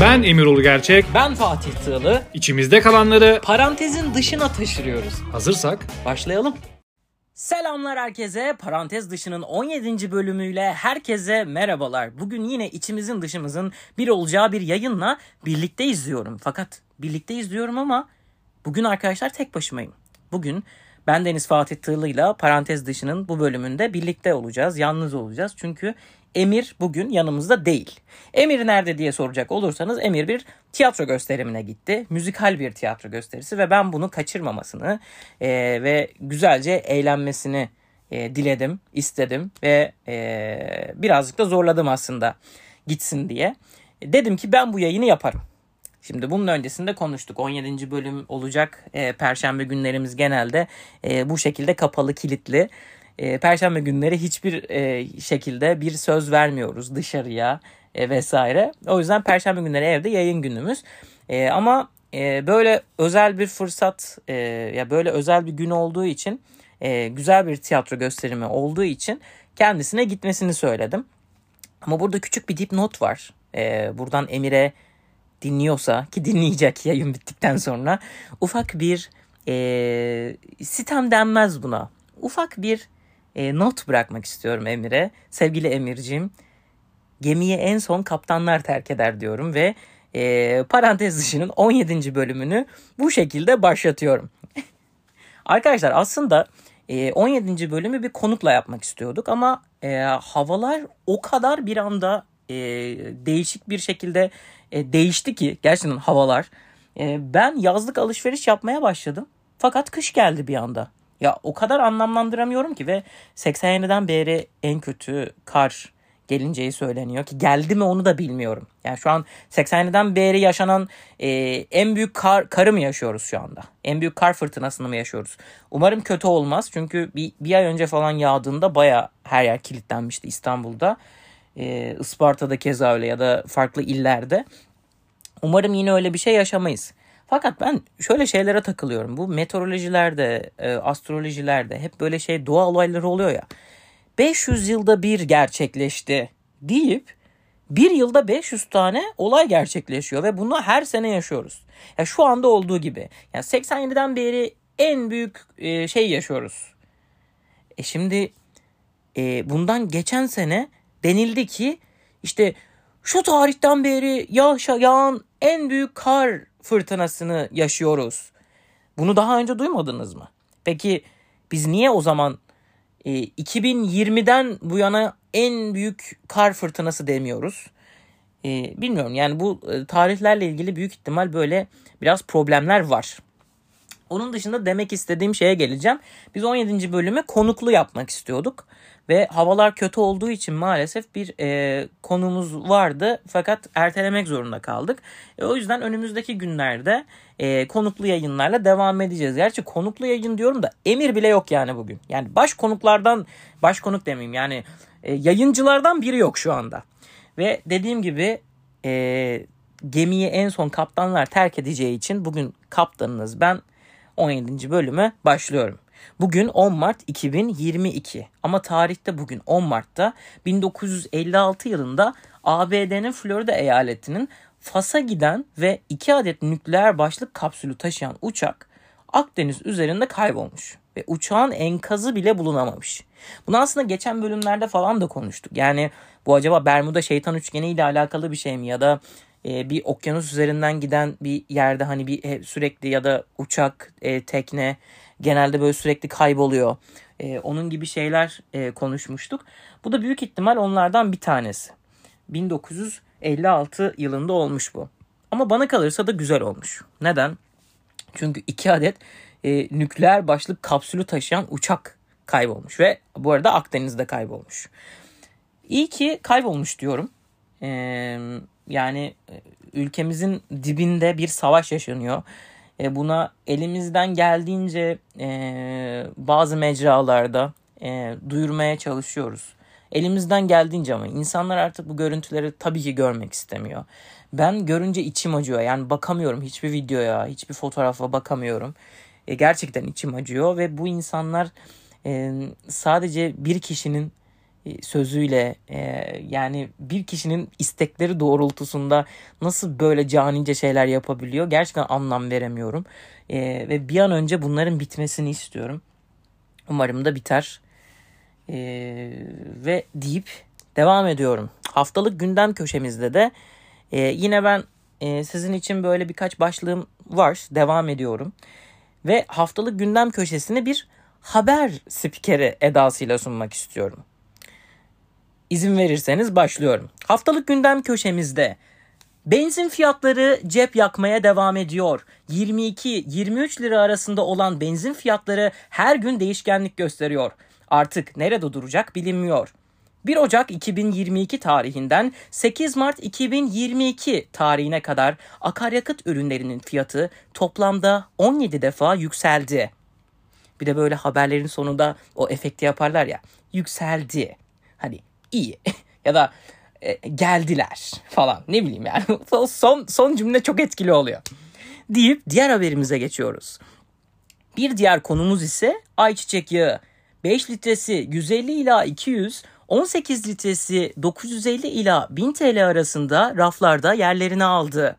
Ben Emirol Gerçek. Ben Fatih Tığlı. İçimizde kalanları Parantezin dışına taşırıyoruz. hazırsak Başlayalım. Selamlar herkese. Parantez dışının 17. bölümüyle herkese merhabalar. Bugün yine içimizin dışımızın bir olacağı bir yayınla birlikte izliyorum. Fakat birlikte izliyorum ama bugün arkadaşlar tek başımayım. Bugün ben Deniz Fatih Tığlı'yla parantez dışının bu bölümünde birlikte olacağız. Yalnız olacağız. Çünkü Emir bugün yanımızda değil. Emir nerede diye soracak olursanız Emir bir tiyatro gösterimine gitti. Müzikal bir tiyatro gösterisi ve ben bunu kaçırmamasını e, ve güzelce eğlenmesini e, diledim, istedim ve e, birazcık da zorladım aslında gitsin diye. Dedim ki ben bu yayını yaparım. Şimdi bunun öncesinde konuştuk. 17. bölüm olacak. E, Perşembe günlerimiz genelde e, bu şekilde kapalı, kilitli. E, Perşembe günleri hiçbir e, şekilde bir söz vermiyoruz dışarıya e, vesaire. O yüzden Perşembe günleri evde yayın günümüz. E, ama e, böyle özel bir fırsat, e, ya böyle özel bir gün olduğu için, e, güzel bir tiyatro gösterimi olduğu için kendisine gitmesini söyledim. Ama burada küçük bir dipnot var. E, buradan Emir'e dinliyorsa ki dinleyecek yayın bittikten sonra ufak bir e, sitem denmez buna. Ufak bir e, not bırakmak istiyorum Emir'e. Sevgili Emir'cim gemiyi en son kaptanlar terk eder diyorum ve e, parantez dışının 17. bölümünü bu şekilde başlatıyorum. Arkadaşlar aslında e, 17. bölümü bir konukla yapmak istiyorduk ama e, havalar o kadar bir anda e, değişik bir şekilde e, değişti ki gerçekten havalar. E, ben yazlık alışveriş yapmaya başladım fakat kış geldi bir anda. Ya o kadar anlamlandıramıyorum ki ve 87'den beri en kötü kar gelinceyi söyleniyor ki geldi mi onu da bilmiyorum. Yani şu an 87'den beri yaşanan e, en büyük kar, karı mı yaşıyoruz şu anda? En büyük kar fırtınasını mı yaşıyoruz? Umarım kötü olmaz çünkü bir, bir ay önce falan yağdığında baya her yer kilitlenmişti İstanbul'da. E, Isparta'da keza öyle ya da farklı illerde. Umarım yine öyle bir şey yaşamayız. Fakat ben şöyle şeylere takılıyorum. Bu meteorolojilerde, e, astrolojilerde hep böyle şey doğa olayları oluyor ya. 500 yılda bir gerçekleşti deyip bir yılda 500 tane olay gerçekleşiyor ve bunu her sene yaşıyoruz. Ya şu anda olduğu gibi. Yani 87'den beri en büyük e, şey yaşıyoruz. E şimdi e, bundan geçen sene denildi ki işte şu tarihten beri yaşa, yağan en büyük kar fırtınasını yaşıyoruz. Bunu daha önce duymadınız mı? Peki biz niye o zaman e, 2020'den bu yana en büyük kar fırtınası demiyoruz? E, bilmiyorum yani bu e, tarihlerle ilgili büyük ihtimal böyle biraz problemler var. Onun dışında demek istediğim şeye geleceğim. Biz 17. bölümü konuklu yapmak istiyorduk. Ve havalar kötü olduğu için maalesef bir e, konumuz vardı fakat ertelemek zorunda kaldık. E, o yüzden önümüzdeki günlerde e, konuklu yayınlarla devam edeceğiz. Gerçi konuklu yayın diyorum da Emir bile yok yani bugün. Yani baş konuklardan, baş konuk demeyeyim yani e, yayıncılardan biri yok şu anda. Ve dediğim gibi e, gemiyi en son kaptanlar terk edeceği için bugün kaptanınız ben 17. bölüme başlıyorum. Bugün 10 Mart 2022 ama tarihte bugün 10 Mart'ta 1956 yılında ABD'nin Florida eyaletinin Fas'a giden ve 2 adet nükleer başlık kapsülü taşıyan uçak Akdeniz üzerinde kaybolmuş ve uçağın enkazı bile bulunamamış. Bunu aslında geçen bölümlerde falan da konuştuk. Yani bu acaba Bermuda şeytan üçgeni ile alakalı bir şey mi ya da e, bir okyanus üzerinden giden bir yerde hani bir sürekli ya da uçak, e, tekne genelde böyle sürekli kayboluyor. E, onun gibi şeyler e, konuşmuştuk. Bu da büyük ihtimal onlardan bir tanesi. 1956 yılında olmuş bu. Ama bana kalırsa da güzel olmuş. Neden? Çünkü iki adet e, nükleer başlık kapsülü taşıyan uçak kaybolmuş ve bu arada Akdeniz'de kaybolmuş. İyi ki kaybolmuş diyorum. Ee, yani ülkemizin dibinde bir savaş yaşanıyor. E, buna elimizden geldiğince e, bazı mecralarda e, duyurmaya çalışıyoruz. Elimizden geldiğince ama insanlar artık bu görüntüleri tabii ki görmek istemiyor. Ben görünce içim acıyor. Yani bakamıyorum hiçbir videoya, hiçbir fotoğrafa bakamıyorum. E, gerçekten içim acıyor ve bu insanlar e, sadece bir kişinin e, sözüyle e, yani bir kişinin istekleri doğrultusunda nasıl böyle canice şeyler yapabiliyor gerçekten anlam veremiyorum. E, ve bir an önce bunların bitmesini istiyorum. Umarım da biter. E, ve deyip devam ediyorum. Haftalık gündem köşemizde de e, yine ben e, sizin için böyle birkaç başlığım var. Devam ediyorum. Ve haftalık gündem köşesini bir haber spikeri edasıyla sunmak istiyorum. İzin verirseniz başlıyorum. Haftalık gündem köşemizde Benzin fiyatları cep yakmaya devam ediyor. 22-23 lira arasında olan benzin fiyatları her gün değişkenlik gösteriyor. Artık nerede duracak bilinmiyor. 1 Ocak 2022 tarihinden 8 Mart 2022 tarihine kadar akaryakıt ürünlerinin fiyatı toplamda 17 defa yükseldi. Bir de böyle haberlerin sonunda o efekti yaparlar ya. Yükseldi. Hani iyi ya da e, geldiler falan ne bileyim yani. son, son cümle çok etkili oluyor. Deyip diğer haberimize geçiyoruz. Bir diğer konumuz ise ayçiçek yağı. 5 litresi 150 ila 200, 18 litresi 950 ila 1000 TL arasında raflarda yerlerini aldı.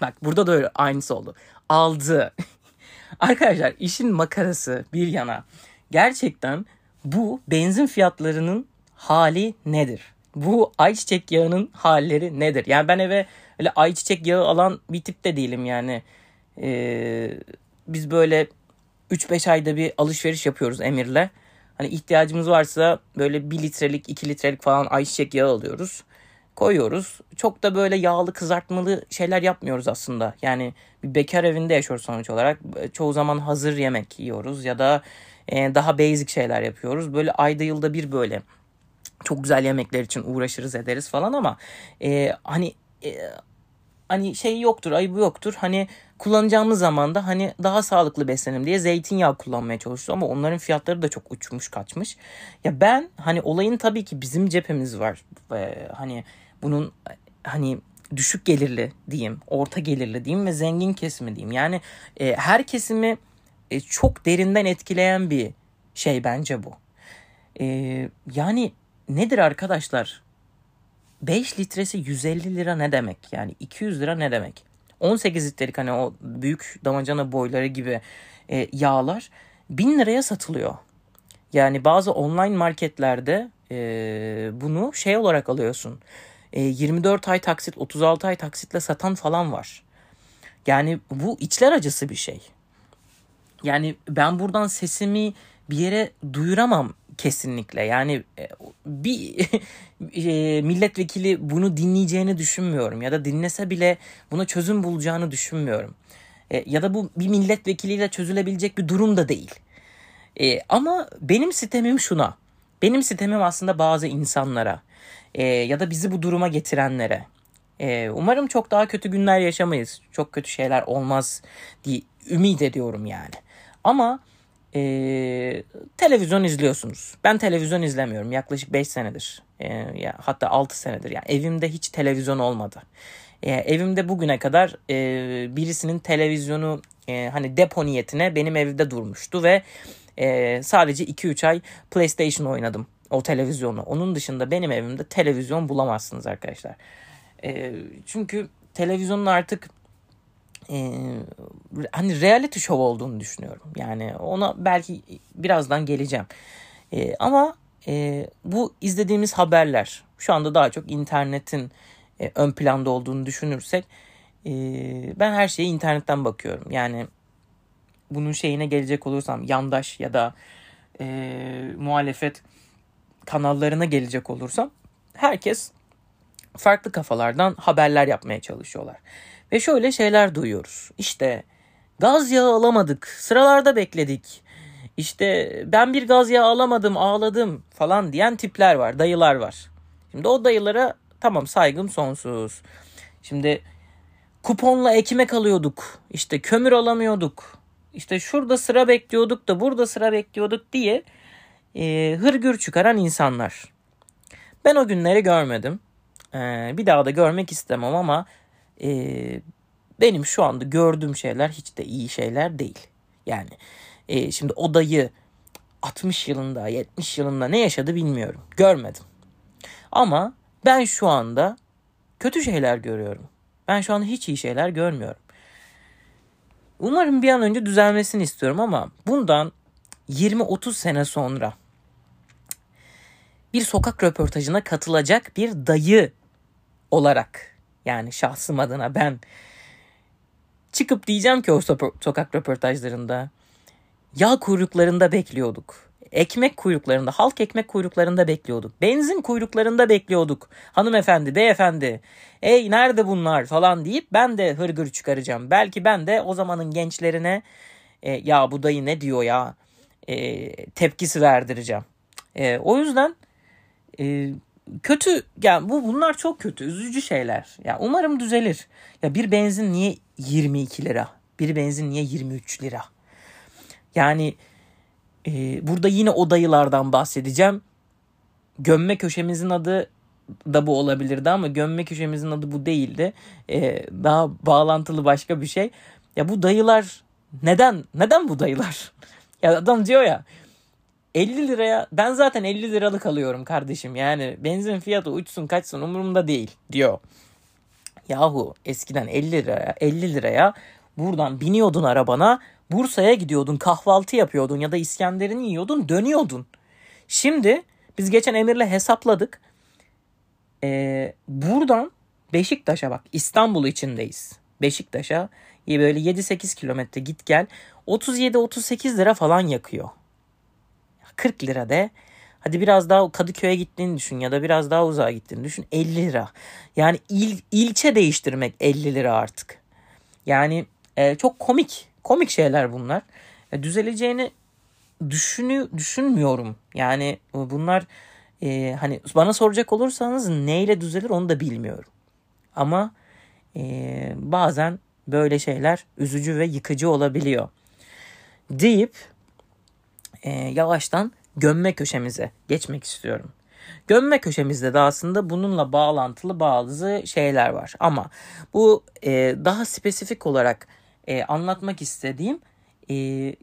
Bak burada da öyle aynısı oldu. Aldı. Arkadaşlar işin makarası bir yana. Gerçekten bu benzin fiyatlarının hali nedir? Bu ayçiçek yağının halleri nedir? Yani ben eve öyle ayçiçek yağı alan bir tip de değilim yani. Ee, biz böyle 3-5 ayda bir alışveriş yapıyoruz Emir'le. Hani ihtiyacımız varsa böyle 1 litrelik 2 litrelik falan ayçiçek yağı alıyoruz. Koyuyoruz. Çok da böyle yağlı kızartmalı şeyler yapmıyoruz aslında. Yani bir bekar evinde yaşıyoruz sonuç olarak. Çoğu zaman hazır yemek yiyoruz ya da e, daha basic şeyler yapıyoruz. Böyle ayda yılda bir böyle çok güzel yemekler için uğraşırız ederiz falan ama e, hani e, hani şey yoktur ayıbı yoktur hani kullanacağımız zaman da hani daha sağlıklı beslenim diye zeytinyağı kullanmaya çalışıyor ama onların fiyatları da çok uçmuş kaçmış. Ya ben hani olayın tabii ki bizim cephemiz var. Ee, hani bunun hani düşük gelirli diyeyim, orta gelirli diyeyim ve zengin kesimi diyeyim. Yani e, her kesimi e, çok derinden etkileyen bir şey bence bu. E, yani nedir arkadaşlar? 5 litresi 150 lira ne demek? Yani 200 lira ne demek? 18 litrelik hani o büyük damacana boyları gibi e, yağlar 1000 liraya satılıyor. Yani bazı online marketlerde e, bunu şey olarak alıyorsun. E, 24 ay taksit, 36 ay taksitle satan falan var. Yani bu içler acısı bir şey. Yani ben buradan sesimi bir yere duyuramam kesinlikle. Yani e, bir e, milletvekili bunu dinleyeceğini düşünmüyorum ya da dinlese bile buna çözüm bulacağını düşünmüyorum. E, ya da bu bir milletvekiliyle çözülebilecek bir durum da değil. Ama benim sitemim şuna. Benim sitemim aslında bazı insanlara ya da bizi bu duruma getirenlere. Umarım çok daha kötü günler yaşamayız. Çok kötü şeyler olmaz diye ümit ediyorum yani. Ama e, televizyon izliyorsunuz. Ben televizyon izlemiyorum yaklaşık 5 senedir. E, ya, hatta 6 senedir. Yani evimde hiç televizyon olmadı. E, evimde bugüne kadar e, birisinin televizyonu e, hani depo niyetine benim evde durmuştu ve e, sadece 2-3 ay PlayStation oynadım o televizyonu. Onun dışında benim evimde televizyon bulamazsınız arkadaşlar. E, çünkü televizyonun artık e, hani reality show olduğunu düşünüyorum. Yani ona belki birazdan geleceğim. E, ama e, bu izlediğimiz haberler şu anda daha çok internetin e, ön planda olduğunu düşünürsek e, ben her şeye internetten bakıyorum. Yani bunun şeyine gelecek olursam yandaş ya da e, muhalefet kanallarına gelecek olursam herkes farklı kafalardan haberler yapmaya çalışıyorlar. Ve şöyle şeyler duyuyoruz. İşte gaz yağı alamadık, sıralarda bekledik. İşte ben bir gaz yağı alamadım, ağladım falan diyen tipler var, dayılar var. Şimdi o dayılara tamam saygım sonsuz. Şimdi kuponla ekmek alıyorduk. İşte kömür alamıyorduk. İşte şurada sıra bekliyorduk da burada sıra bekliyorduk diye e, hırgür çıkaran insanlar. Ben o günleri görmedim. E, bir daha da görmek istemem ama e, benim şu anda gördüğüm şeyler hiç de iyi şeyler değil. Yani e, şimdi odayı 60 yılında, 70 yılında ne yaşadı bilmiyorum. Görmedim. Ama ben şu anda kötü şeyler görüyorum. Ben şu anda hiç iyi şeyler görmüyorum. Umarım bir an önce düzelmesini istiyorum ama bundan 20-30 sene sonra bir sokak röportajına katılacak bir dayı olarak yani şahsım adına ben çıkıp diyeceğim ki o sokak röportajlarında yağ kuyruklarında bekliyorduk. Ekmek kuyruklarında, halk ekmek kuyruklarında bekliyorduk. Benzin kuyruklarında bekliyorduk. Hanımefendi, beyefendi, ey nerede bunlar falan deyip ben de hırgür çıkaracağım. Belki ben de o zamanın gençlerine e, ya bu dayı ne diyor ya e, tepkisi verdireceğim. E, o yüzden e, kötü yani bu bunlar çok kötü üzücü şeyler. Ya umarım düzelir. Ya bir benzin niye 22 lira? Bir benzin niye 23 lira? Yani e, burada yine o dayılardan bahsedeceğim. Gömme köşemizin adı da bu olabilirdi ama gömme köşemizin adı bu değildi. E, daha bağlantılı başka bir şey. Ya bu dayılar neden neden bu dayılar? ya adam diyor ya 50 liraya ben zaten 50 liralık alıyorum kardeşim. Yani benzin fiyatı uçsun kaçsın umurumda değil diyor. Yahu eskiden 50 liraya 50 liraya buradan biniyordun arabana Bursa'ya gidiyordun kahvaltı yapıyordun ya da İskender'ini yiyordun dönüyordun. Şimdi biz geçen Emir'le hesapladık. Ee, buradan Beşiktaş'a bak İstanbul içindeyiz. Beşiktaş'a böyle 7-8 kilometre git gel 37-38 lira falan yakıyor. 40 lira de. Hadi biraz daha Kadıköy'e gittiğini düşün ya da biraz daha uzağa gittiğini düşün 50 lira. Yani il, ilçe değiştirmek 50 lira artık. Yani e, çok komik komik şeyler bunlar. E, düzeleceğini düşünü düşünmüyorum. Yani bunlar e, hani bana soracak olursanız neyle düzelir onu da bilmiyorum. Ama e, bazen böyle şeyler üzücü ve yıkıcı olabiliyor. Deyip e, yavaştan gömme köşemize geçmek istiyorum. Gömme köşemizde de aslında bununla bağlantılı bazı şeyler var. Ama bu e, daha spesifik olarak e, anlatmak istediğim e,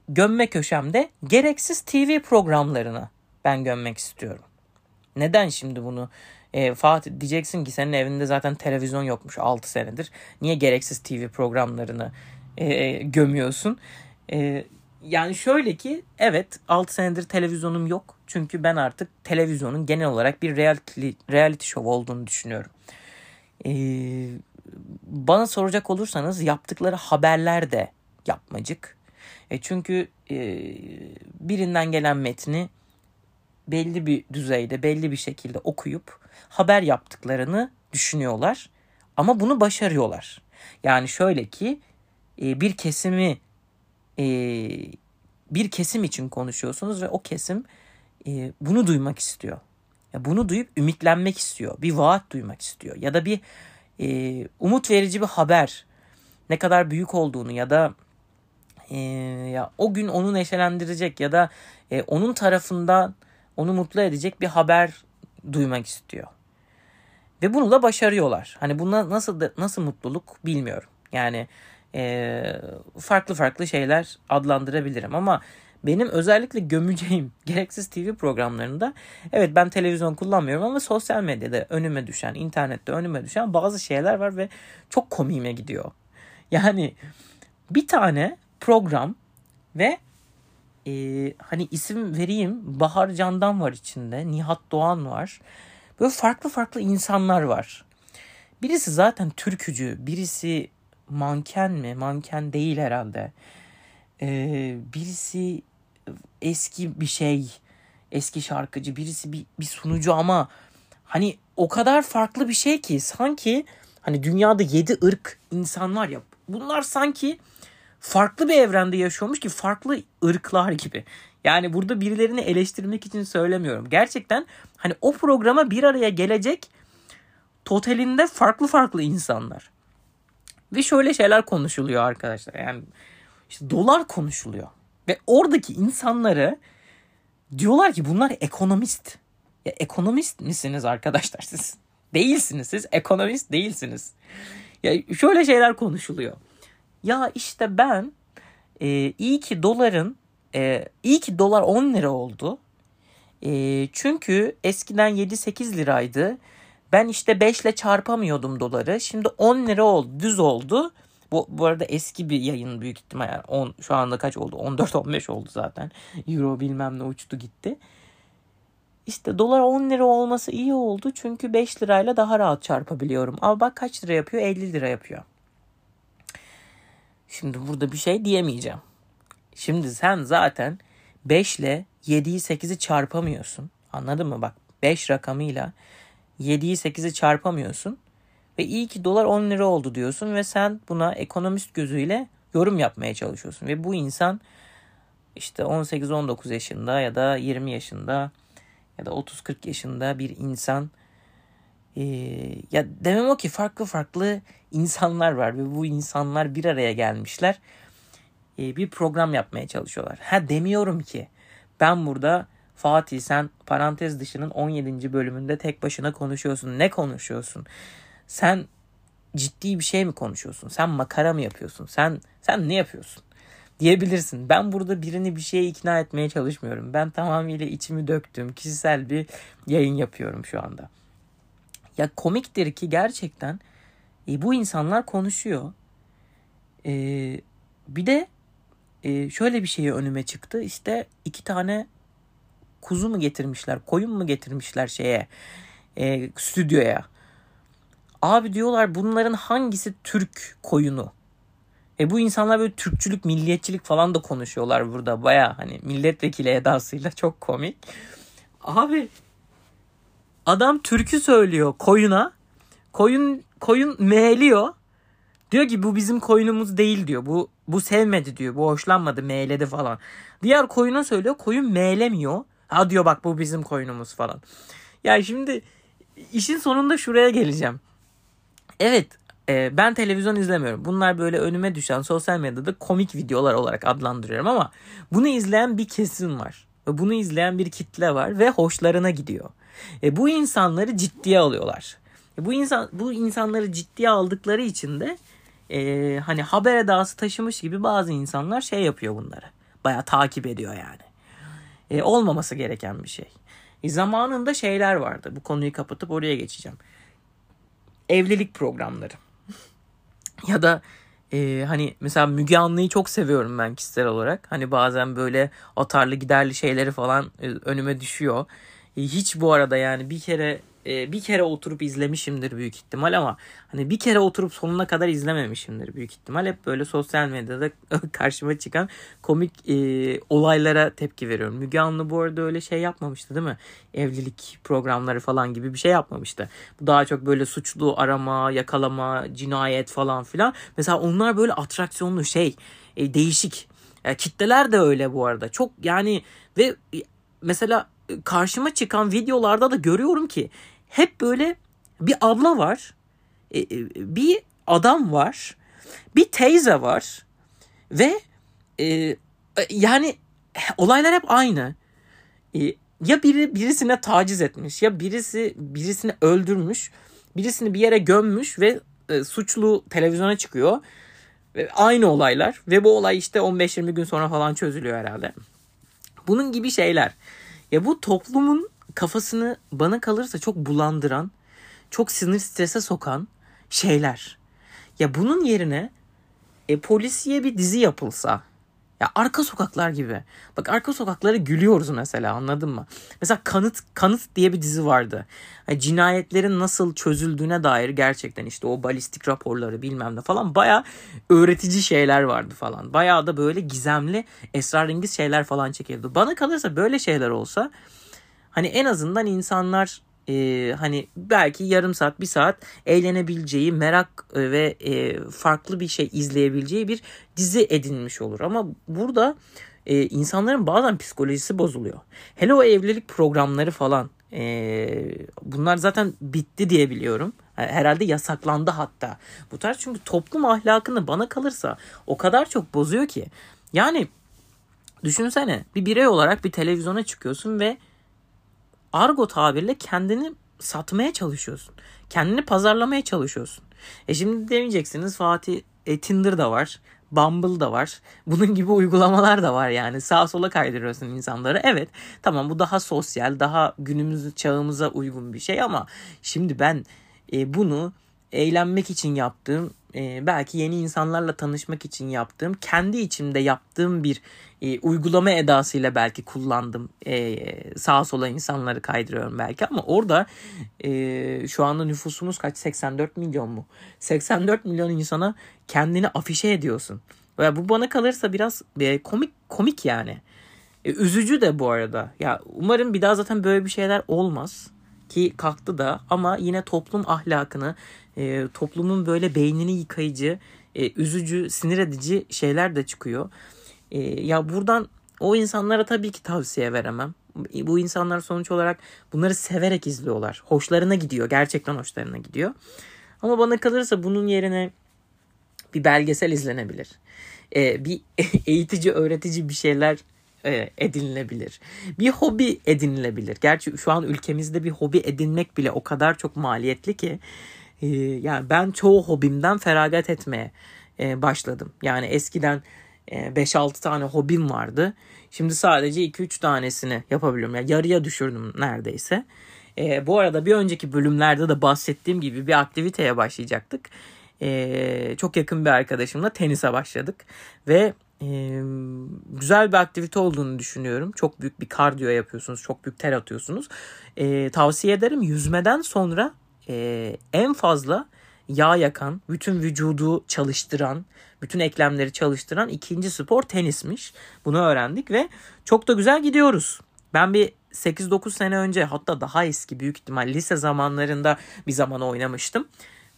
gömme köşemde gereksiz TV programlarını ben gömmek istiyorum. Neden şimdi bunu e, Fatih diyeceksin ki senin evinde zaten televizyon yokmuş 6 senedir. Niye gereksiz TV programlarını e, gömüyorsun? E, yani şöyle ki evet 6 senedir televizyonum yok. Çünkü ben artık televizyonun genel olarak bir reality, reality show olduğunu düşünüyorum. Eee bana soracak olursanız yaptıkları haberler de yapmacık. E çünkü e, birinden gelen metni belli bir düzeyde, belli bir şekilde okuyup haber yaptıklarını düşünüyorlar. Ama bunu başarıyorlar. Yani şöyle ki e, bir kesimi e, bir kesim için konuşuyorsunuz ve o kesim e, bunu duymak istiyor. Ya bunu duyup ümitlenmek istiyor. Bir vaat duymak istiyor. Ya da bir e, umut verici bir haber ne kadar büyük olduğunu ya da e, ya o gün onu neşelendirecek ya da e, onun tarafından onu mutlu edecek bir haber duymak istiyor. Ve bunu da başarıyorlar. Hani buna nasıl nasıl mutluluk bilmiyorum. Yani e, farklı farklı şeyler adlandırabilirim ama benim özellikle gömeceğim gereksiz TV programlarında evet ben televizyon kullanmıyorum ama sosyal medyada önüme düşen, internette önüme düşen bazı şeyler var ve çok komiğime gidiyor. Yani bir tane program ve e, hani isim vereyim Bahar Candan var içinde, Nihat Doğan var. Böyle farklı farklı insanlar var. Birisi zaten türkücü, birisi manken mi? Manken değil herhalde. Ee, birisi eski bir şey, eski şarkıcı, birisi bir, bir sunucu ama hani o kadar farklı bir şey ki sanki hani dünyada yedi ırk insan var ya bunlar sanki farklı bir evrende yaşıyormuş ki farklı ırklar gibi. Yani burada birilerini eleştirmek için söylemiyorum. Gerçekten hani o programa bir araya gelecek totalinde farklı farklı insanlar. Ve şöyle şeyler konuşuluyor arkadaşlar. Yani işte dolar konuşuluyor. Ve oradaki insanları diyorlar ki bunlar ekonomist. Ya ekonomist misiniz arkadaşlar siz? Değilsiniz siz ekonomist değilsiniz. Ya şöyle şeyler konuşuluyor. Ya işte ben e, iyi ki doların e, iyi ki dolar 10 lira oldu. E, çünkü eskiden 7-8 liraydı. Ben işte 5 ile çarpamıyordum doları. Şimdi 10 lira oldu, düz oldu. Bu, bu arada eski bir yayın büyük ihtimal yani 10, şu anda kaç oldu? 14-15 oldu zaten. Euro bilmem ne uçtu gitti. İşte dolar 10 lira olması iyi oldu. Çünkü 5 lirayla daha rahat çarpabiliyorum. Ama bak kaç lira yapıyor? 50 lira yapıyor. Şimdi burada bir şey diyemeyeceğim. Şimdi sen zaten 5 ile 7'yi 8'i çarpamıyorsun. Anladın mı? Bak 5 rakamıyla 7'yi 8'i çarpamıyorsun. Ve iyi ki dolar 10 lira oldu diyorsun ve sen buna ekonomist gözüyle yorum yapmaya çalışıyorsun. Ve bu insan işte 18-19 yaşında ya da 20 yaşında ya da 30-40 yaşında bir insan ee, ya demem o ki farklı farklı insanlar var ve bu insanlar bir araya gelmişler. Ee, bir program yapmaya çalışıyorlar. Ha demiyorum ki ben burada Fatih sen parantez dışının 17. bölümünde tek başına konuşuyorsun. Ne konuşuyorsun? Sen ciddi bir şey mi konuşuyorsun? Sen makara mı yapıyorsun? Sen sen ne yapıyorsun? diyebilirsin. Ben burada birini bir şeye ikna etmeye çalışmıyorum. Ben tamamıyla içimi döktüm. Kişisel bir yayın yapıyorum şu anda. Ya komiktir ki gerçekten e, bu insanlar konuşuyor. E, bir de e, şöyle bir şey önüme çıktı. İşte iki tane kuzu mu getirmişler, koyun mu getirmişler şeye, e, stüdyoya. Abi diyorlar bunların hangisi Türk koyunu? E bu insanlar böyle Türkçülük, milliyetçilik falan da konuşuyorlar burada. Baya hani milletvekili edasıyla çok komik. Abi adam türkü söylüyor koyuna. Koyun koyun meğliyor. Diyor ki bu bizim koyunumuz değil diyor. Bu bu sevmedi diyor. Bu hoşlanmadı, meğledi falan. Diğer koyuna söylüyor. Koyun meğlemiyor. Ha diyor bak bu bizim koyunumuz falan. Ya şimdi işin sonunda şuraya geleceğim. Evet e, ben televizyon izlemiyorum. Bunlar böyle önüme düşen sosyal medyada komik videolar olarak adlandırıyorum ama bunu izleyen bir kesim var. Bunu izleyen bir kitle var ve hoşlarına gidiyor. E, bu insanları ciddiye alıyorlar. E, bu insan bu insanları ciddiye aldıkları için de e, hani haber edası taşımış gibi bazı insanlar şey yapıyor bunları. Baya takip ediyor yani. E, olmaması gereken bir şey. E, zamanında şeyler vardı. Bu konuyu kapatıp oraya geçeceğim. Evlilik programları. ya da e, hani mesela Müge Anlı'yı çok seviyorum ben kişisel olarak. Hani bazen böyle atarlı giderli şeyleri falan e, önüme düşüyor. E, hiç bu arada yani bir kere e, bir kere oturup izlemişimdir büyük ihtimal ama hani bir kere oturup sonuna kadar izlememişimdir büyük ihtimal. Hep böyle sosyal medyada karşıma çıkan komik e, olaylara tepki veriyorum. Müge Anlı bu arada öyle şey yapmamıştı değil mi? Evlilik programları falan gibi bir şey yapmamıştı. Bu daha çok böyle suçlu arama, yakalama, cinayet falan filan. Mesela onlar böyle atraksiyonlu şey, e, değişik. Yani kitleler de öyle bu arada. Çok yani ve mesela karşıma çıkan videolarda da görüyorum ki hep böyle bir abla var, e, e, bir adam var, bir teyze var ve e, yani olaylar hep aynı. Ya biri birisine taciz etmiş ya birisi birisini öldürmüş, birisini bir yere gömmüş ve suçlu televizyona çıkıyor. Aynı olaylar ve bu olay işte 15-20 gün sonra falan çözülüyor herhalde. Bunun gibi şeyler. Ya bu toplumun kafasını bana kalırsa çok bulandıran, çok sinir strese sokan şeyler. Ya bunun yerine e, polisiye bir dizi yapılsa ya arka sokaklar gibi. Bak arka sokaklara gülüyoruz mesela anladın mı? Mesela Kanıt Kanıt diye bir dizi vardı. Yani cinayetlerin nasıl çözüldüğüne dair gerçekten işte o balistik raporları bilmem ne falan baya öğretici şeyler vardı falan. Baya da böyle gizemli esrarengiz şeyler falan çekildi. Bana kalırsa böyle şeyler olsa hani en azından insanlar e, hani belki yarım saat bir saat eğlenebileceği merak e, ve e, farklı bir şey izleyebileceği bir dizi edinmiş olur. Ama burada e, insanların bazen psikolojisi bozuluyor. Hele o evlilik programları falan e, bunlar zaten bitti diye biliyorum. Herhalde yasaklandı hatta. Bu tarz çünkü toplum ahlakını bana kalırsa o kadar çok bozuyor ki. Yani düşünsene bir birey olarak bir televizyona çıkıyorsun ve argo tabirle kendini satmaya çalışıyorsun. Kendini pazarlamaya çalışıyorsun. E şimdi demeyeceksiniz Fatih e, Tinder da var. Bumble da var. Bunun gibi uygulamalar da var yani. Sağa sola kaydırıyorsun insanları. Evet tamam bu daha sosyal, daha günümüz çağımıza uygun bir şey ama şimdi ben e, bunu eğlenmek için yaptığım, e, belki yeni insanlarla tanışmak için yaptığım, kendi içimde yaptığım bir e, uygulama edasıyla belki kullandım. E, sağa sola insanları kaydırıyorum belki ama orada e, şu anda nüfusumuz kaç? 84 milyon mu? 84 milyon insana kendini afişe ediyorsun. Ve bu bana kalırsa biraz e, komik komik yani. E, üzücü de bu arada. Ya umarım bir daha zaten böyle bir şeyler olmaz ki kalktı da ama yine toplum ahlakını, e, toplumun böyle beynini yıkayıcı, e, üzücü, sinir edici şeyler de çıkıyor. E, ya buradan o insanlara tabii ki tavsiye veremem. Bu insanlar sonuç olarak bunları severek izliyorlar. Hoşlarına gidiyor. Gerçekten hoşlarına gidiyor. Ama bana kalırsa bunun yerine bir belgesel izlenebilir. Ee, bir eğitici, öğretici bir şeyler e, edinilebilir. Bir hobi edinilebilir. Gerçi şu an ülkemizde bir hobi edinmek bile o kadar çok maliyetli ki e, yani ben çoğu hobimden feragat etmeye e, başladım. Yani eskiden 5-6 tane hobim vardı. Şimdi sadece 2-3 tanesini yapabiliyorum. Yani yarıya düşürdüm neredeyse. E, bu arada bir önceki bölümlerde de bahsettiğim gibi bir aktiviteye başlayacaktık. E, çok yakın bir arkadaşımla tenise başladık. Ve güzel bir aktivite olduğunu düşünüyorum. Çok büyük bir kardiyo yapıyorsunuz. Çok büyük ter atıyorsunuz. E, tavsiye ederim yüzmeden sonra e, en fazla yağ yakan, bütün vücudu çalıştıran, bütün eklemleri çalıştıran ikinci spor tenismiş. Bunu öğrendik ve çok da güzel gidiyoruz. Ben bir 8-9 sene önce hatta daha eski büyük ihtimal lise zamanlarında bir zaman oynamıştım.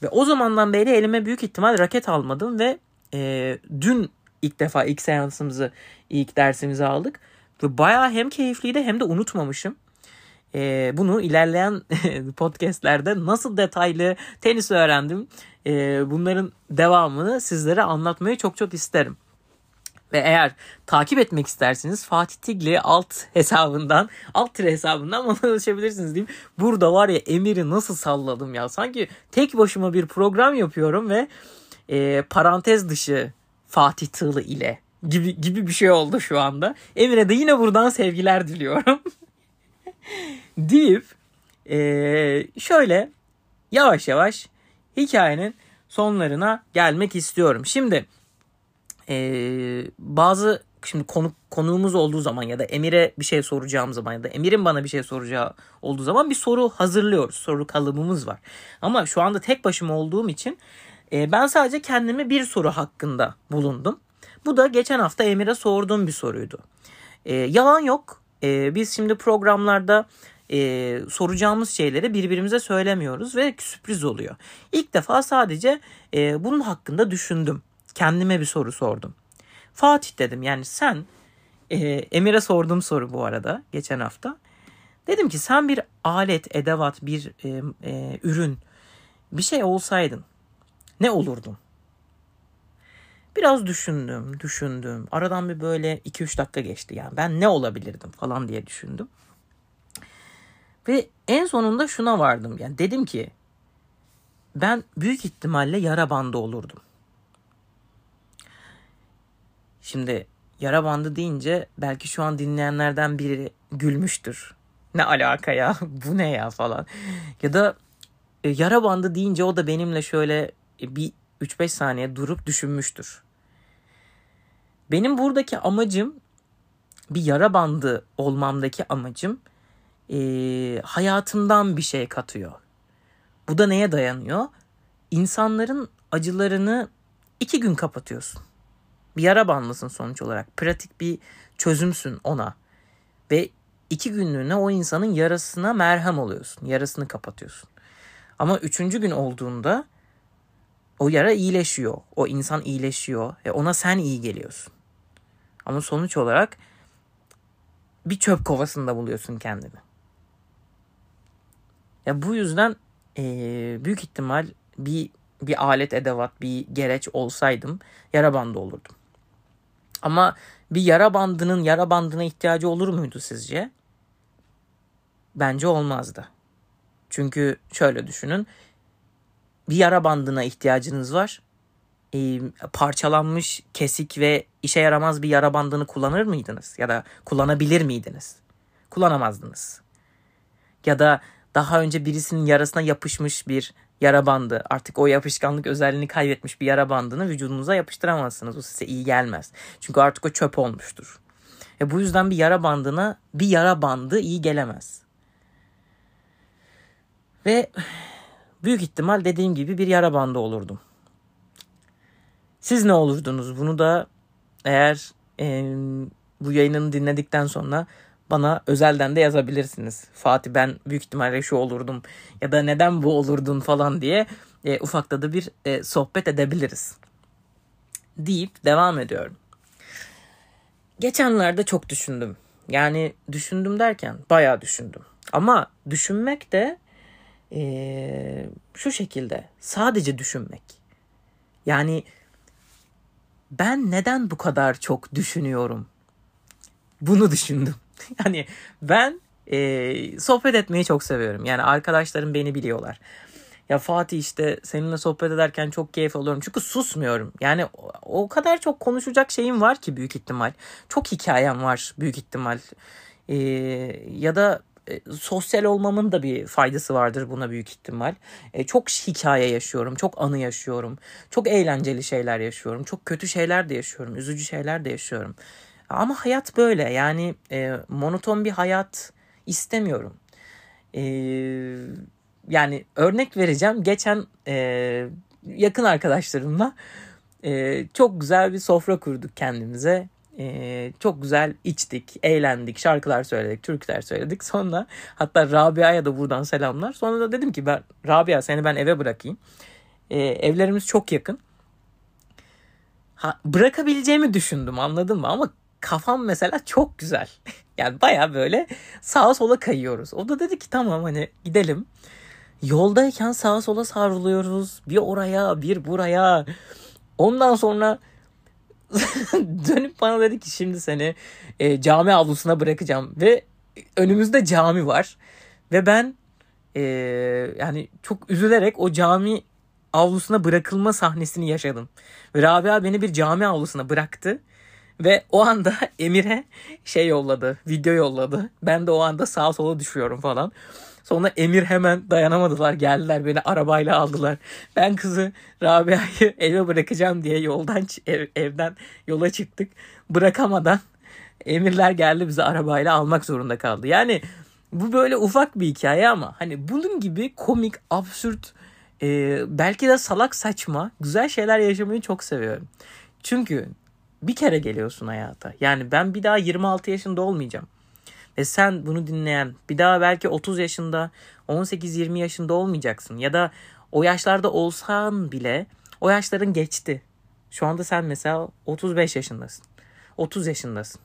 Ve o zamandan beri elime büyük ihtimal raket almadım ve e, dün ilk defa ilk seansımızı, ilk dersimizi aldık. Ve bayağı hem keyifliydi hem de unutmamışım. Ee, bunu ilerleyen podcastlerde nasıl detaylı tenis öğrendim e, bunların devamını sizlere anlatmayı çok çok isterim. Ve eğer takip etmek isterseniz Fatih Tigli alt hesabından, alt tire hesabından bana ulaşabilirsiniz diyeyim. Burada var ya Emir'i nasıl salladım ya. Sanki tek başıma bir program yapıyorum ve e, parantez dışı Fatih Tığlı ile gibi gibi bir şey oldu şu anda. Emir'e de yine buradan sevgiler diliyorum. deyip e, şöyle yavaş yavaş hikayenin sonlarına gelmek istiyorum. Şimdi e, bazı şimdi konu, konuğumuz olduğu zaman ya da Emir'e bir şey soracağım zaman ya da Emir'in bana bir şey soracağı olduğu zaman bir soru hazırlıyoruz. Soru kalıbımız var. Ama şu anda tek başıma olduğum için e, ben sadece kendime bir soru hakkında bulundum. Bu da geçen hafta Emir'e sorduğum bir soruydu. E, yalan yok. E, biz şimdi programlarda e, soracağımız şeyleri birbirimize söylemiyoruz ve sürpriz oluyor. İlk defa sadece e, bunun hakkında düşündüm. Kendime bir soru sordum. Fatih dedim yani sen e, Emir'e sorduğum soru bu arada geçen hafta. Dedim ki sen bir alet, edevat, bir e, e, ürün bir şey olsaydın ne olurdun? Biraz düşündüm, düşündüm. Aradan bir böyle 2-3 dakika geçti yani. Ben ne olabilirdim falan diye düşündüm. Ve en sonunda şuna vardım. Yani dedim ki ben büyük ihtimalle yara bandı olurdum. Şimdi yara bandı deyince belki şu an dinleyenlerden biri gülmüştür. Ne alaka ya bu ne ya falan. Ya da e, yara bandı deyince o da benimle şöyle bir 3-5 saniye durup düşünmüştür. Benim buradaki amacım bir yara bandı olmamdaki amacım e, hayatımdan bir şey katıyor. Bu da neye dayanıyor? İnsanların acılarını iki gün kapatıyorsun. Bir yara bandlısın sonuç olarak. Pratik bir çözümsün ona. Ve iki günlüğüne o insanın yarasına merhem oluyorsun. Yarasını kapatıyorsun. Ama üçüncü gün olduğunda o yara iyileşiyor. O insan iyileşiyor. ve ona sen iyi geliyorsun. Ama sonuç olarak bir çöp kovasında buluyorsun kendini. Ya bu yüzden e, büyük ihtimal bir bir alet edevat, bir gereç olsaydım yara bandı olurdum. Ama bir yara bandının yara bandına ihtiyacı olur muydu sizce? Bence olmazdı. Çünkü şöyle düşünün. Bir yara bandına ihtiyacınız var. e, parçalanmış, kesik ve işe yaramaz bir yara bandını kullanır mıydınız? Ya da kullanabilir miydiniz? Kullanamazdınız. Ya da daha önce birisinin yarasına yapışmış bir yara bandı artık o yapışkanlık özelliğini kaybetmiş bir yara bandını vücudunuza yapıştıramazsınız. O size iyi gelmez. Çünkü artık o çöp olmuştur. E bu yüzden bir yara bandına bir yara bandı iyi gelemez. Ve büyük ihtimal dediğim gibi bir yara bandı olurdum. Siz ne olurdunuz? Bunu da eğer e, bu yayınını dinledikten sonra bana özelden de yazabilirsiniz. Fatih ben büyük ihtimalle şu olurdum ya da neden bu olurdun falan diye e, ufakta da bir e, sohbet edebiliriz. Deyip devam ediyorum. Geçenlerde çok düşündüm. Yani düşündüm derken bayağı düşündüm. Ama düşünmek de e, şu şekilde sadece düşünmek. Yani ben neden bu kadar çok düşünüyorum? Bunu düşündüm. yani ben e, sohbet etmeyi çok seviyorum. Yani arkadaşlarım beni biliyorlar. Ya Fatih işte seninle sohbet ederken çok keyif alıyorum. Çünkü susmuyorum. Yani o, kadar çok konuşacak şeyim var ki büyük ihtimal. Çok hikayem var büyük ihtimal. Ee, ya da e, sosyal olmamın da bir faydası vardır buna büyük ihtimal. E, çok hikaye yaşıyorum, çok anı yaşıyorum. Çok eğlenceli şeyler yaşıyorum. Çok kötü şeyler de yaşıyorum. Üzücü şeyler de yaşıyorum. Ama hayat böyle. Yani e, monoton bir hayat istemiyorum. E, yani örnek vereceğim. Geçen e, yakın arkadaşlarımla e, çok güzel bir sofra kurduk kendimize. Ee, çok güzel içtik, eğlendik, şarkılar söyledik, türküler söyledik. Sonra hatta Rabia'ya da buradan selamlar. Sonra da dedim ki ben Rabia seni ben eve bırakayım. Ee, evlerimiz çok yakın. Ha, bırakabileceğimi düşündüm anladın mı? Ama kafam mesela çok güzel. yani baya böyle sağa sola kayıyoruz. O da dedi ki tamam hani gidelim. Yoldayken sağa sola savruluyoruz. Bir oraya bir buraya. Ondan sonra dönüp bana dedi ki şimdi seni e, cami avlusuna bırakacağım ve önümüzde cami var ve ben e, yani çok üzülerek o cami avlusuna bırakılma sahnesini yaşadım. Ve Rabia beni bir cami avlusuna bıraktı ve o anda Emir'e şey yolladı, video yolladı. Ben de o anda sağa sola düşüyorum falan. Sonra Emir hemen dayanamadılar geldiler beni arabayla aldılar. Ben kızı Rabia'yı eve bırakacağım diye yoldan ev, evden yola çıktık. Bırakamadan Emirler geldi bizi arabayla almak zorunda kaldı. Yani bu böyle ufak bir hikaye ama hani bunun gibi komik, absürt, e, belki de salak saçma güzel şeyler yaşamayı çok seviyorum. Çünkü bir kere geliyorsun hayata. Yani ben bir daha 26 yaşında olmayacağım. Ve sen bunu dinleyen bir daha belki 30 yaşında 18-20 yaşında olmayacaksın. Ya da o yaşlarda olsan bile o yaşların geçti. Şu anda sen mesela 35 yaşındasın. 30 yaşındasın.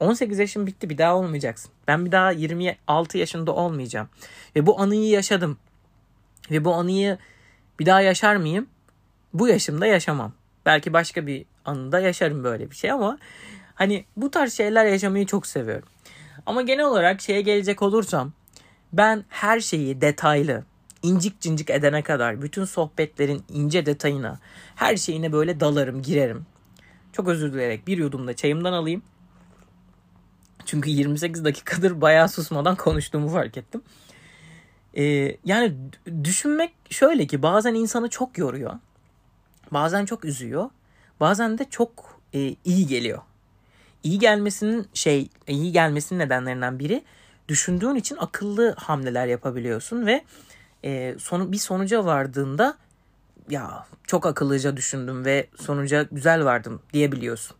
18 yaşım bitti bir daha olmayacaksın. Ben bir daha 26 yaşında olmayacağım. Ve bu anıyı yaşadım. Ve bu anıyı bir daha yaşar mıyım? Bu yaşımda yaşamam. Belki başka bir anında yaşarım böyle bir şey ama hani bu tarz şeyler yaşamayı çok seviyorum. Ama genel olarak şeye gelecek olursam ben her şeyi detaylı, incik cincik edene kadar bütün sohbetlerin ince detayına, her şeyine böyle dalarım, girerim. Çok özür dileyerek bir yudumda çayımdan alayım. Çünkü 28 dakikadır bayağı susmadan konuştuğumu fark ettim. Ee, yani düşünmek şöyle ki bazen insanı çok yoruyor. Bazen çok üzüyor. Bazen de çok e, iyi geliyor iyi gelmesinin şey iyi gelmesinin nedenlerinden biri düşündüğün için akıllı hamleler yapabiliyorsun ve e, sonu bir sonuca vardığında ya çok akıllıca düşündüm ve sonuca güzel vardım diyebiliyorsun.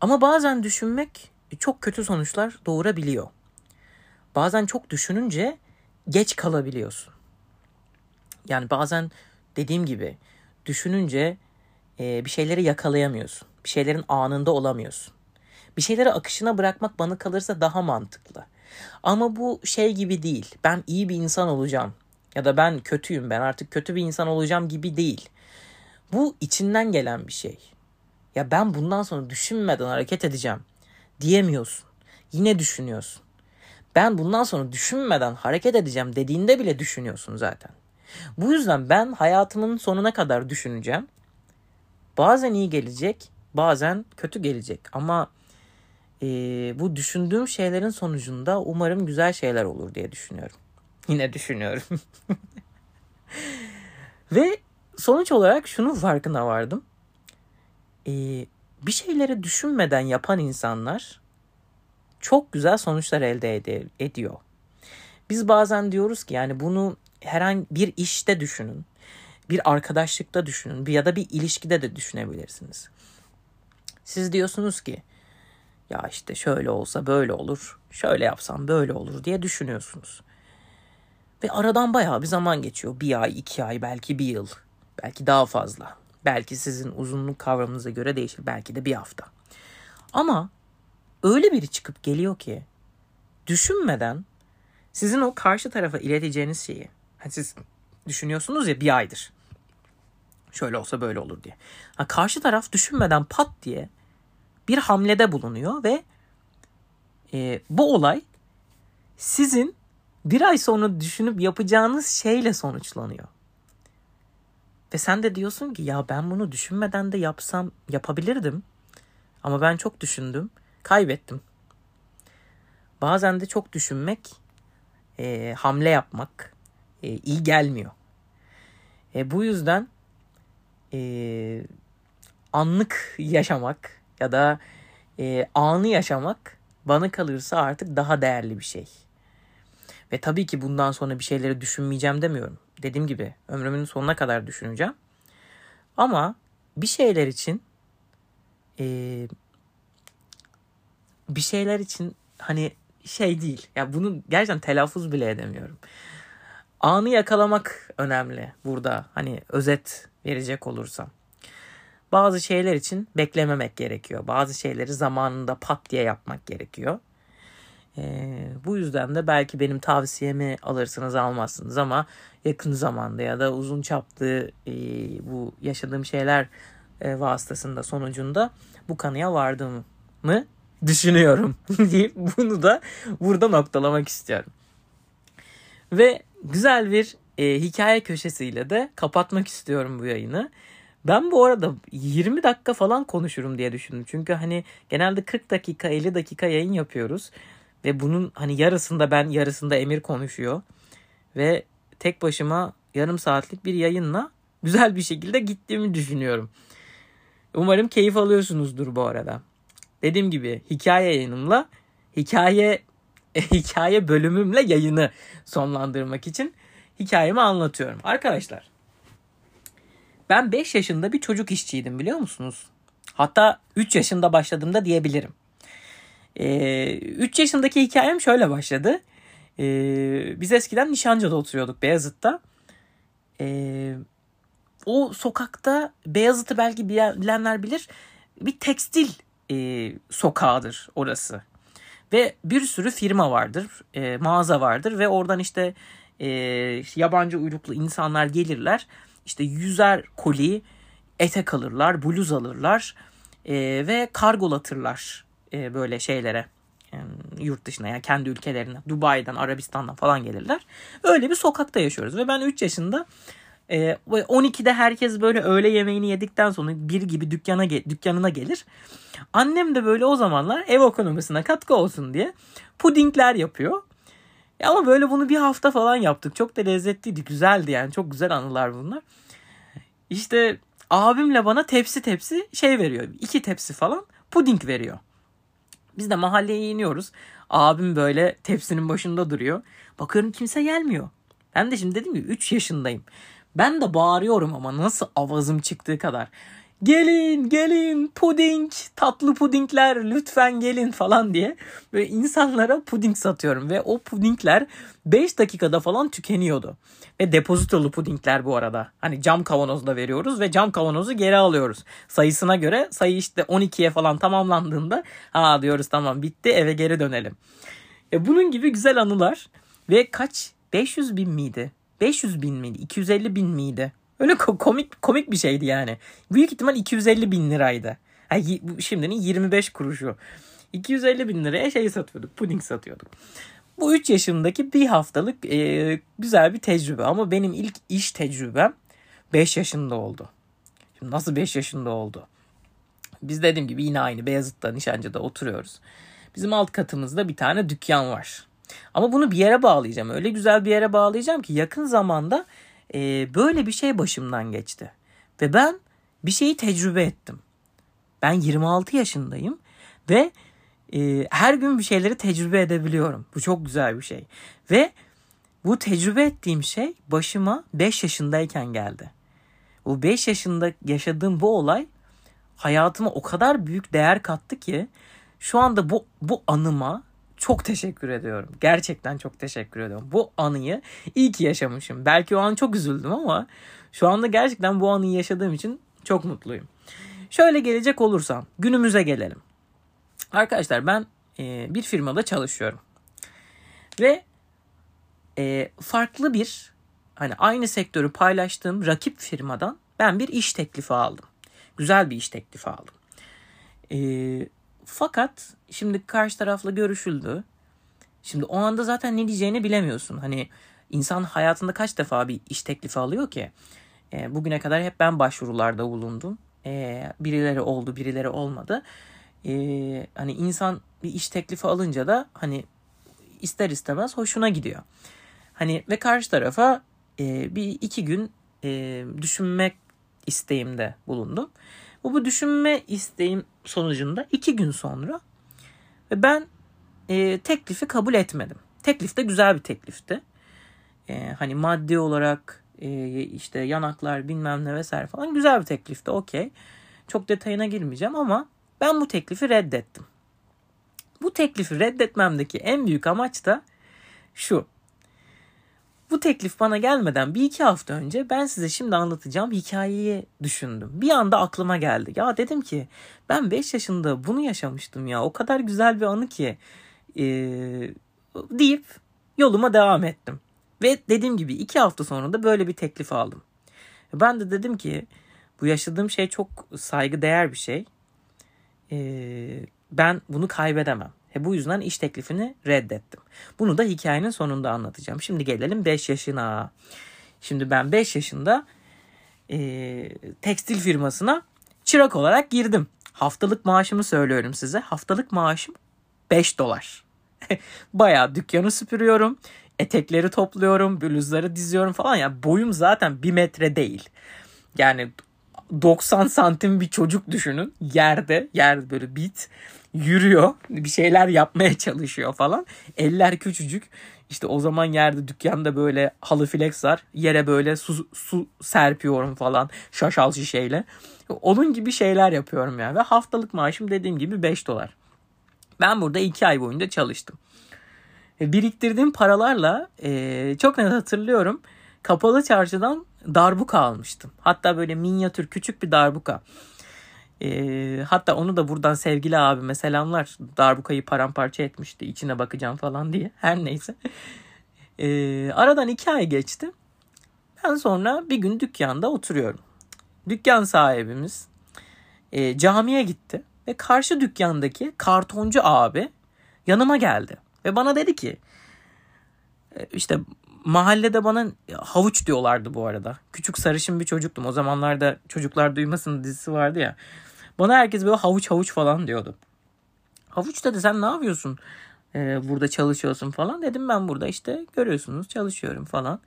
Ama bazen düşünmek çok kötü sonuçlar doğurabiliyor. Bazen çok düşününce geç kalabiliyorsun. Yani bazen dediğim gibi düşününce e, bir şeyleri yakalayamıyorsun. Bir şeylerin anında olamıyorsun. Bir şeyleri akışına bırakmak bana kalırsa daha mantıklı. Ama bu şey gibi değil. Ben iyi bir insan olacağım ya da ben kötüyüm ben artık kötü bir insan olacağım gibi değil. Bu içinden gelen bir şey. Ya ben bundan sonra düşünmeden hareket edeceğim diyemiyorsun. Yine düşünüyorsun. Ben bundan sonra düşünmeden hareket edeceğim dediğinde bile düşünüyorsun zaten. Bu yüzden ben hayatımın sonuna kadar düşüneceğim bazen iyi gelecek, bazen kötü gelecek. Ama e, bu düşündüğüm şeylerin sonucunda umarım güzel şeyler olur diye düşünüyorum. Yine düşünüyorum. Ve sonuç olarak şunun farkına vardım. E, bir şeyleri düşünmeden yapan insanlar çok güzel sonuçlar elde ed- ediyor. Biz bazen diyoruz ki yani bunu herhangi bir işte düşünün. Bir arkadaşlıkta düşünün ya da bir ilişkide de düşünebilirsiniz. Siz diyorsunuz ki ya işte şöyle olsa böyle olur, şöyle yapsam böyle olur diye düşünüyorsunuz. Ve aradan bayağı bir zaman geçiyor. Bir ay, iki ay, belki bir yıl, belki daha fazla. Belki sizin uzunluk kavramınıza göre değişir, belki de bir hafta. Ama öyle biri çıkıp geliyor ki düşünmeden sizin o karşı tarafa ileteceğiniz şeyi hani siz düşünüyorsunuz ya bir aydır. Şöyle olsa böyle olur diye. Ha, karşı taraf düşünmeden pat diye bir hamlede bulunuyor ve e, bu olay sizin bir ay sonra düşünüp yapacağınız şeyle sonuçlanıyor. Ve sen de diyorsun ki ya ben bunu düşünmeden de yapsam yapabilirdim. Ama ben çok düşündüm, kaybettim. Bazen de çok düşünmek, e, hamle yapmak e, iyi gelmiyor. E, bu yüzden e, anlık yaşamak ya da e, anı yaşamak bana kalırsa artık daha değerli bir şey. Ve tabii ki bundan sonra bir şeyleri düşünmeyeceğim demiyorum. Dediğim gibi ömrümün sonuna kadar düşüneceğim. Ama bir şeyler için e, bir şeyler için hani şey değil. Ya bunu gerçekten telaffuz bile edemiyorum. Anı yakalamak önemli burada. Hani özet verecek olursam. Bazı şeyler için beklememek gerekiyor. Bazı şeyleri zamanında pat diye yapmak gerekiyor. Ee, bu yüzden de belki benim tavsiyemi alırsınız almazsınız ama yakın zamanda ya da uzun çaplı e, bu yaşadığım şeyler e, vasıtasında sonucunda bu kanıya vardığımı düşünüyorum deyip bunu da burada noktalamak istiyorum. Ve güzel bir e, hikaye köşesiyle de kapatmak istiyorum bu yayını. Ben bu arada 20 dakika falan konuşurum diye düşündüm. Çünkü hani genelde 40 dakika 50 dakika yayın yapıyoruz. Ve bunun hani yarısında ben yarısında Emir konuşuyor. Ve tek başıma yarım saatlik bir yayınla güzel bir şekilde gittiğimi düşünüyorum. Umarım keyif alıyorsunuzdur bu arada. Dediğim gibi hikaye yayınımla hikaye hikaye bölümümle yayını sonlandırmak için hikayemi anlatıyorum. Arkadaşlar ben 5 yaşında bir çocuk işçiydim biliyor musunuz? Hatta 3 yaşında başladığımda diyebilirim. Ee, 3 yaşındaki hikayem şöyle başladı. Ee, biz eskiden Nişancı'da oturuyorduk Beyazıt'ta. Ee, o sokakta Beyazıt'ı belki bilenler bilir. Bir tekstil e, sokağıdır orası. Ve bir sürü firma vardır, e, mağaza vardır ve oradan işte e, yabancı uyruklu insanlar gelirler. İşte yüzer koli etek alırlar, bluz alırlar e, ve kargolatırlar e, böyle şeylere yani yurt dışına yani kendi ülkelerine Dubai'den Arabistan'dan falan gelirler. Öyle bir sokakta yaşıyoruz ve ben 3 yaşında e, 12'de herkes böyle öğle yemeğini yedikten sonra bir gibi dükkana dükkanına gelir. Annem de böyle o zamanlar ev ekonomisine katkı olsun diye pudingler yapıyor. Ya ama böyle bunu bir hafta falan yaptık. Çok da lezzetliydi. Güzeldi yani. Çok güzel anılar bunlar. İşte abimle bana tepsi tepsi şey veriyor. iki tepsi falan puding veriyor. Biz de mahalleye iniyoruz. Abim böyle tepsinin başında duruyor. Bakıyorum kimse gelmiyor. Ben de şimdi dedim ki 3 yaşındayım. Ben de bağırıyorum ama nasıl avazım çıktığı kadar. Gelin gelin puding tatlı pudingler lütfen gelin falan diye ve insanlara puding satıyorum ve o pudingler 5 dakikada falan tükeniyordu. Ve depozitolu pudingler bu arada. Hani cam kavanozda veriyoruz ve cam kavanozu geri alıyoruz. Sayısına göre sayı işte 12'ye falan tamamlandığında ha diyoruz tamam bitti eve geri dönelim. E bunun gibi güzel anılar ve kaç 500 bin miydi? 500 bin miydi? 250 bin miydi? Öyle komik komik bir şeydi yani. Büyük ihtimal 250 bin liraydı. Yani şimdinin 25 kuruşu. 250 bin liraya şey satıyorduk. Puding satıyorduk. Bu 3 yaşındaki bir haftalık e, güzel bir tecrübe. Ama benim ilk iş tecrübem 5 yaşında oldu. Şimdi nasıl 5 yaşında oldu? Biz dediğim gibi yine aynı Beyazıt'ta Nişancı'da oturuyoruz. Bizim alt katımızda bir tane dükkan var. Ama bunu bir yere bağlayacağım. Öyle güzel bir yere bağlayacağım ki yakın zamanda e, böyle bir şey başımdan geçti. Ve ben bir şeyi tecrübe ettim. Ben 26 yaşındayım ve e, her gün bir şeyleri tecrübe edebiliyorum. Bu çok güzel bir şey. Ve bu tecrübe ettiğim şey başıma 5 yaşındayken geldi. Bu 5 yaşında yaşadığım bu olay hayatıma o kadar büyük değer kattı ki şu anda bu bu anıma çok teşekkür ediyorum. Gerçekten çok teşekkür ediyorum. Bu anıyı iyi ki yaşamışım. Belki o an çok üzüldüm ama şu anda gerçekten bu anıyı yaşadığım için çok mutluyum. Şöyle gelecek olursam günümüze gelelim. Arkadaşlar ben e, bir firmada çalışıyorum. Ve e, farklı bir hani aynı sektörü paylaştığım rakip firmadan ben bir iş teklifi aldım. Güzel bir iş teklifi aldım. E, fakat şimdi karşı tarafla görüşüldü. Şimdi o anda zaten ne diyeceğini bilemiyorsun. Hani insan hayatında kaç defa bir iş teklifi alıyor ki? E, bugüne kadar hep ben başvurularda bulundum. E, birileri oldu, birileri olmadı. E, hani insan bir iş teklifi alınca da hani ister istemez hoşuna gidiyor. Hani ve karşı tarafa e, bir iki gün e, düşünmek isteğimde bulundum. Bu, bu düşünme isteğim sonucunda iki gün sonra ve ben e, teklifi kabul etmedim. Teklif de güzel bir teklifti. E, hani maddi olarak e, işte yanaklar bilmem ne vesaire falan güzel bir teklifti okey. Çok detayına girmeyeceğim ama ben bu teklifi reddettim. Bu teklifi reddetmemdeki en büyük amaç da şu. Bu teklif bana gelmeden bir iki hafta önce ben size şimdi anlatacağım hikayeyi düşündüm. Bir anda aklıma geldi. Ya dedim ki ben 5 yaşında bunu yaşamıştım ya. O kadar güzel bir anı ki ee, deyip yoluma devam ettim. Ve dediğim gibi iki hafta sonra da böyle bir teklif aldım. Ben de dedim ki bu yaşadığım şey çok saygı değer bir şey. Ee, ben bunu kaybedemem. E bu yüzden iş teklifini reddettim. Bunu da hikayenin sonunda anlatacağım. Şimdi gelelim 5 yaşına. Şimdi ben 5 yaşında e, tekstil firmasına çırak olarak girdim. Haftalık maaşımı söylüyorum size. Haftalık maaşım 5 dolar. Bayağı dükkanı süpürüyorum. Etekleri topluyorum. Bluzları diziyorum falan. Ya yani boyum zaten 1 metre değil. Yani 90 santim bir çocuk düşünün. Yerde. Yerde böyle bit yürüyor. Bir şeyler yapmaya çalışıyor falan. Eller küçücük. İşte o zaman yerde dükkanda böyle halı flex var. Yere böyle su, su serpiyorum falan şaşal şişeyle. Onun gibi şeyler yapıyorum yani. Ve haftalık maaşım dediğim gibi 5 dolar. Ben burada 2 ay boyunca çalıştım. Biriktirdiğim paralarla e, çok net hatırlıyorum. Kapalı çarşıdan darbuka almıştım. Hatta böyle minyatür küçük bir darbuka. E, hatta onu da buradan sevgili abime selamlar. Darbukayı paramparça etmişti içine bakacağım falan diye. Her neyse. E, aradan iki ay geçti. Ben sonra bir gün dükkanda oturuyorum. Dükkan sahibimiz e, camiye gitti. Ve karşı dükkandaki kartoncu abi yanıma geldi. Ve bana dedi ki işte mahallede bana havuç diyorlardı bu arada. Küçük sarışın bir çocuktum. O zamanlarda Çocuklar Duymasın dizisi vardı ya. Bana herkes böyle havuç havuç falan diyordu. Havuç dedi sen ne yapıyorsun? Ee, burada çalışıyorsun falan. Dedim ben burada işte görüyorsunuz çalışıyorum falan.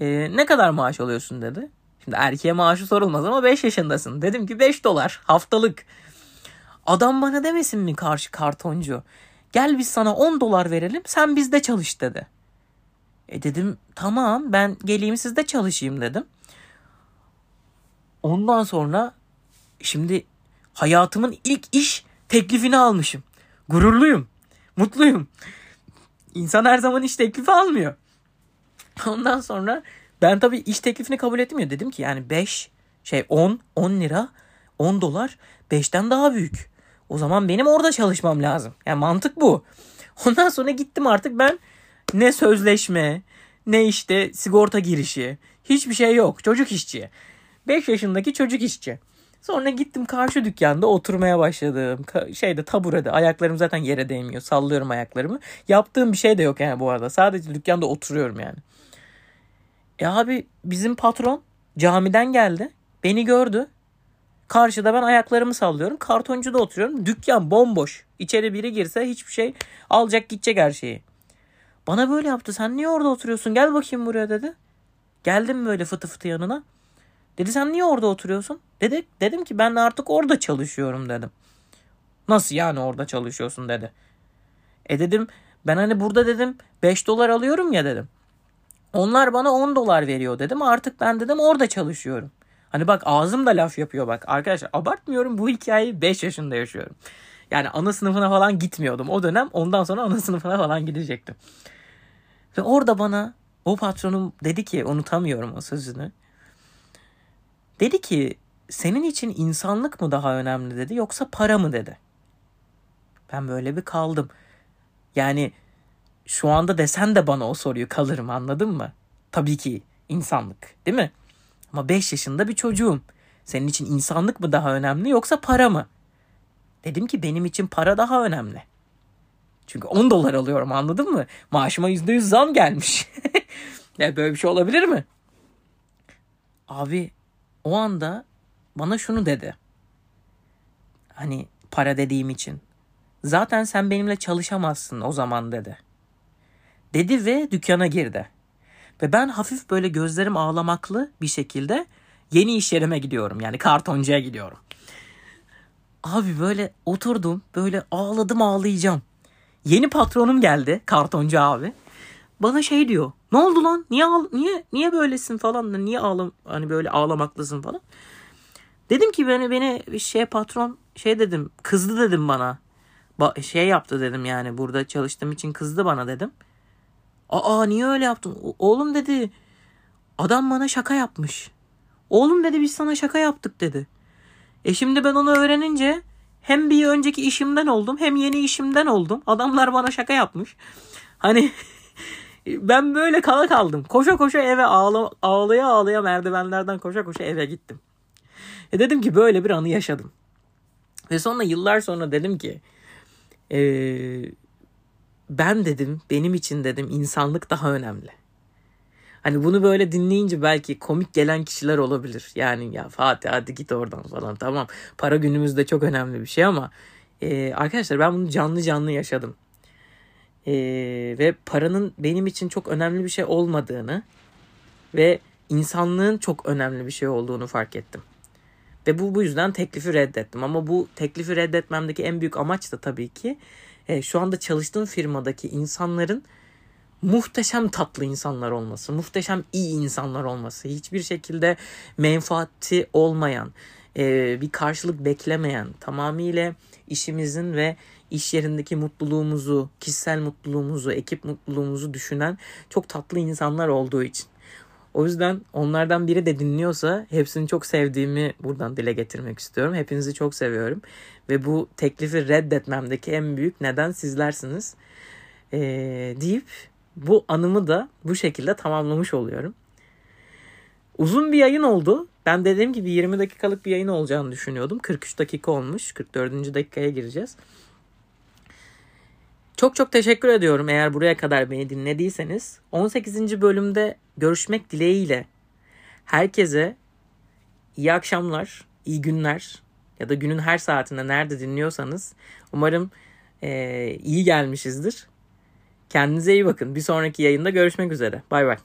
Ee, ne kadar maaş alıyorsun dedi. Şimdi erkeğe maaşı sorulmaz ama 5 yaşındasın. Dedim ki 5 dolar haftalık. Adam bana demesin mi karşı kartoncu? Gel biz sana 10 dolar verelim sen bizde çalış dedi. E dedim tamam ben geleyim sizde çalışayım dedim. Ondan sonra şimdi hayatımın ilk iş teklifini almışım. Gururluyum. Mutluyum. İnsan her zaman iş teklifi almıyor. Ondan sonra ben tabii iş teklifini kabul etmiyor. Dedim ki yani 5 şey 10 10 lira 10 dolar 5'ten daha büyük. O zaman benim orada çalışmam lazım. Yani mantık bu. Ondan sonra gittim artık ben ne sözleşme ne işte sigorta girişi hiçbir şey yok. Çocuk işçi. 5 yaşındaki çocuk işçi. Sonra gittim karşı dükkanda oturmaya başladım. Şeyde taburede ayaklarım zaten yere değmiyor. Sallıyorum ayaklarımı. Yaptığım bir şey de yok yani bu arada. Sadece dükkanda oturuyorum yani. E abi bizim patron camiden geldi. Beni gördü. Karşıda ben ayaklarımı sallıyorum. Kartoncuda oturuyorum. Dükkan bomboş. İçeri biri girse hiçbir şey alacak gidecek her şeyi. Bana böyle yaptı. Sen niye orada oturuyorsun? Gel bakayım buraya dedi. Geldim böyle fıtı fıtı yanına. Dedi sen niye orada oturuyorsun? Dedi, dedim ki ben artık orada çalışıyorum dedim. Nasıl yani orada çalışıyorsun dedi. E dedim ben hani burada dedim 5 dolar alıyorum ya dedim. Onlar bana 10 dolar veriyor dedim. Artık ben dedim orada çalışıyorum. Hani bak ağzım da laf yapıyor bak. Arkadaşlar abartmıyorum bu hikayeyi 5 yaşında yaşıyorum. Yani ana sınıfına falan gitmiyordum o dönem. Ondan sonra ana sınıfına falan gidecektim. Ve orada bana o patronum dedi ki unutamıyorum o sözünü. Dedi ki senin için insanlık mı daha önemli dedi yoksa para mı dedi. Ben böyle bir kaldım. Yani şu anda desen de bana o soruyu kalırım anladın mı? Tabii ki insanlık değil mi? Ama 5 yaşında bir çocuğum. Senin için insanlık mı daha önemli yoksa para mı? Dedim ki benim için para daha önemli. Çünkü 10 dolar alıyorum anladın mı? Maaşıma %100 zam gelmiş. ya böyle bir şey olabilir mi? Abi o anda bana şunu dedi. Hani para dediğim için. Zaten sen benimle çalışamazsın o zaman dedi. Dedi ve dükkana girdi. Ve ben hafif böyle gözlerim ağlamaklı bir şekilde yeni iş yerime gidiyorum. Yani kartoncuya gidiyorum. Abi böyle oturdum böyle ağladım ağlayacağım. Yeni patronum geldi kartoncu abi. Bana şey diyor. Ne oldu lan? Niye ağla- niye niye böylesin falan? Niye ağlam hani böyle ağlamaklısın falan? Dedim ki beni beni şey patron şey dedim kızdı dedim bana. Ba- şey yaptı dedim yani burada çalıştığım için kızdı bana dedim. Aa niye öyle yaptın? O- Oğlum dedi adam bana şaka yapmış. Oğlum dedi biz sana şaka yaptık dedi. E şimdi ben onu öğrenince hem bir önceki işimden oldum hem yeni işimden oldum. Adamlar bana şaka yapmış. Hani ben böyle kala kaldım. Koşa koşa eve ağla, ağlaya ağlaya merdivenlerden koşa koşa eve gittim. E dedim ki böyle bir anı yaşadım. Ve sonra yıllar sonra dedim ki eee, ben dedim benim için dedim insanlık daha önemli. Hani bunu böyle dinleyince belki komik gelen kişiler olabilir. Yani ya Fatih hadi git oradan falan tamam. Para günümüzde çok önemli bir şey ama e, arkadaşlar ben bunu canlı canlı yaşadım. E, ve paranın benim için çok önemli bir şey olmadığını ve insanlığın çok önemli bir şey olduğunu fark ettim. Ve bu bu yüzden teklifi reddettim. Ama bu teklifi reddetmemdeki en büyük amaç da tabii ki e, şu anda çalıştığım firmadaki insanların muhteşem tatlı insanlar olması, muhteşem iyi insanlar olması, hiçbir şekilde menfaati olmayan, e, bir karşılık beklemeyen, tamamıyla işimizin ve iş yerindeki mutluluğumuzu, kişisel mutluluğumuzu, ekip mutluluğumuzu düşünen çok tatlı insanlar olduğu için. O yüzden onlardan biri de dinliyorsa hepsini çok sevdiğimi buradan dile getirmek istiyorum. Hepinizi çok seviyorum. Ve bu teklifi reddetmemdeki en büyük neden sizlersiniz. Ee, deyip bu anımı da bu şekilde tamamlamış oluyorum. Uzun bir yayın oldu. Ben dediğim gibi 20 dakikalık bir yayın olacağını düşünüyordum. 43 dakika olmuş. 44. dakikaya gireceğiz. Çok çok teşekkür ediyorum eğer buraya kadar beni dinlediyseniz. 18. bölümde görüşmek dileğiyle herkese iyi akşamlar, iyi günler ya da günün her saatinde nerede dinliyorsanız umarım eee, iyi gelmişizdir. Kendinize iyi bakın. Bir sonraki yayında görüşmek üzere. Bay bay.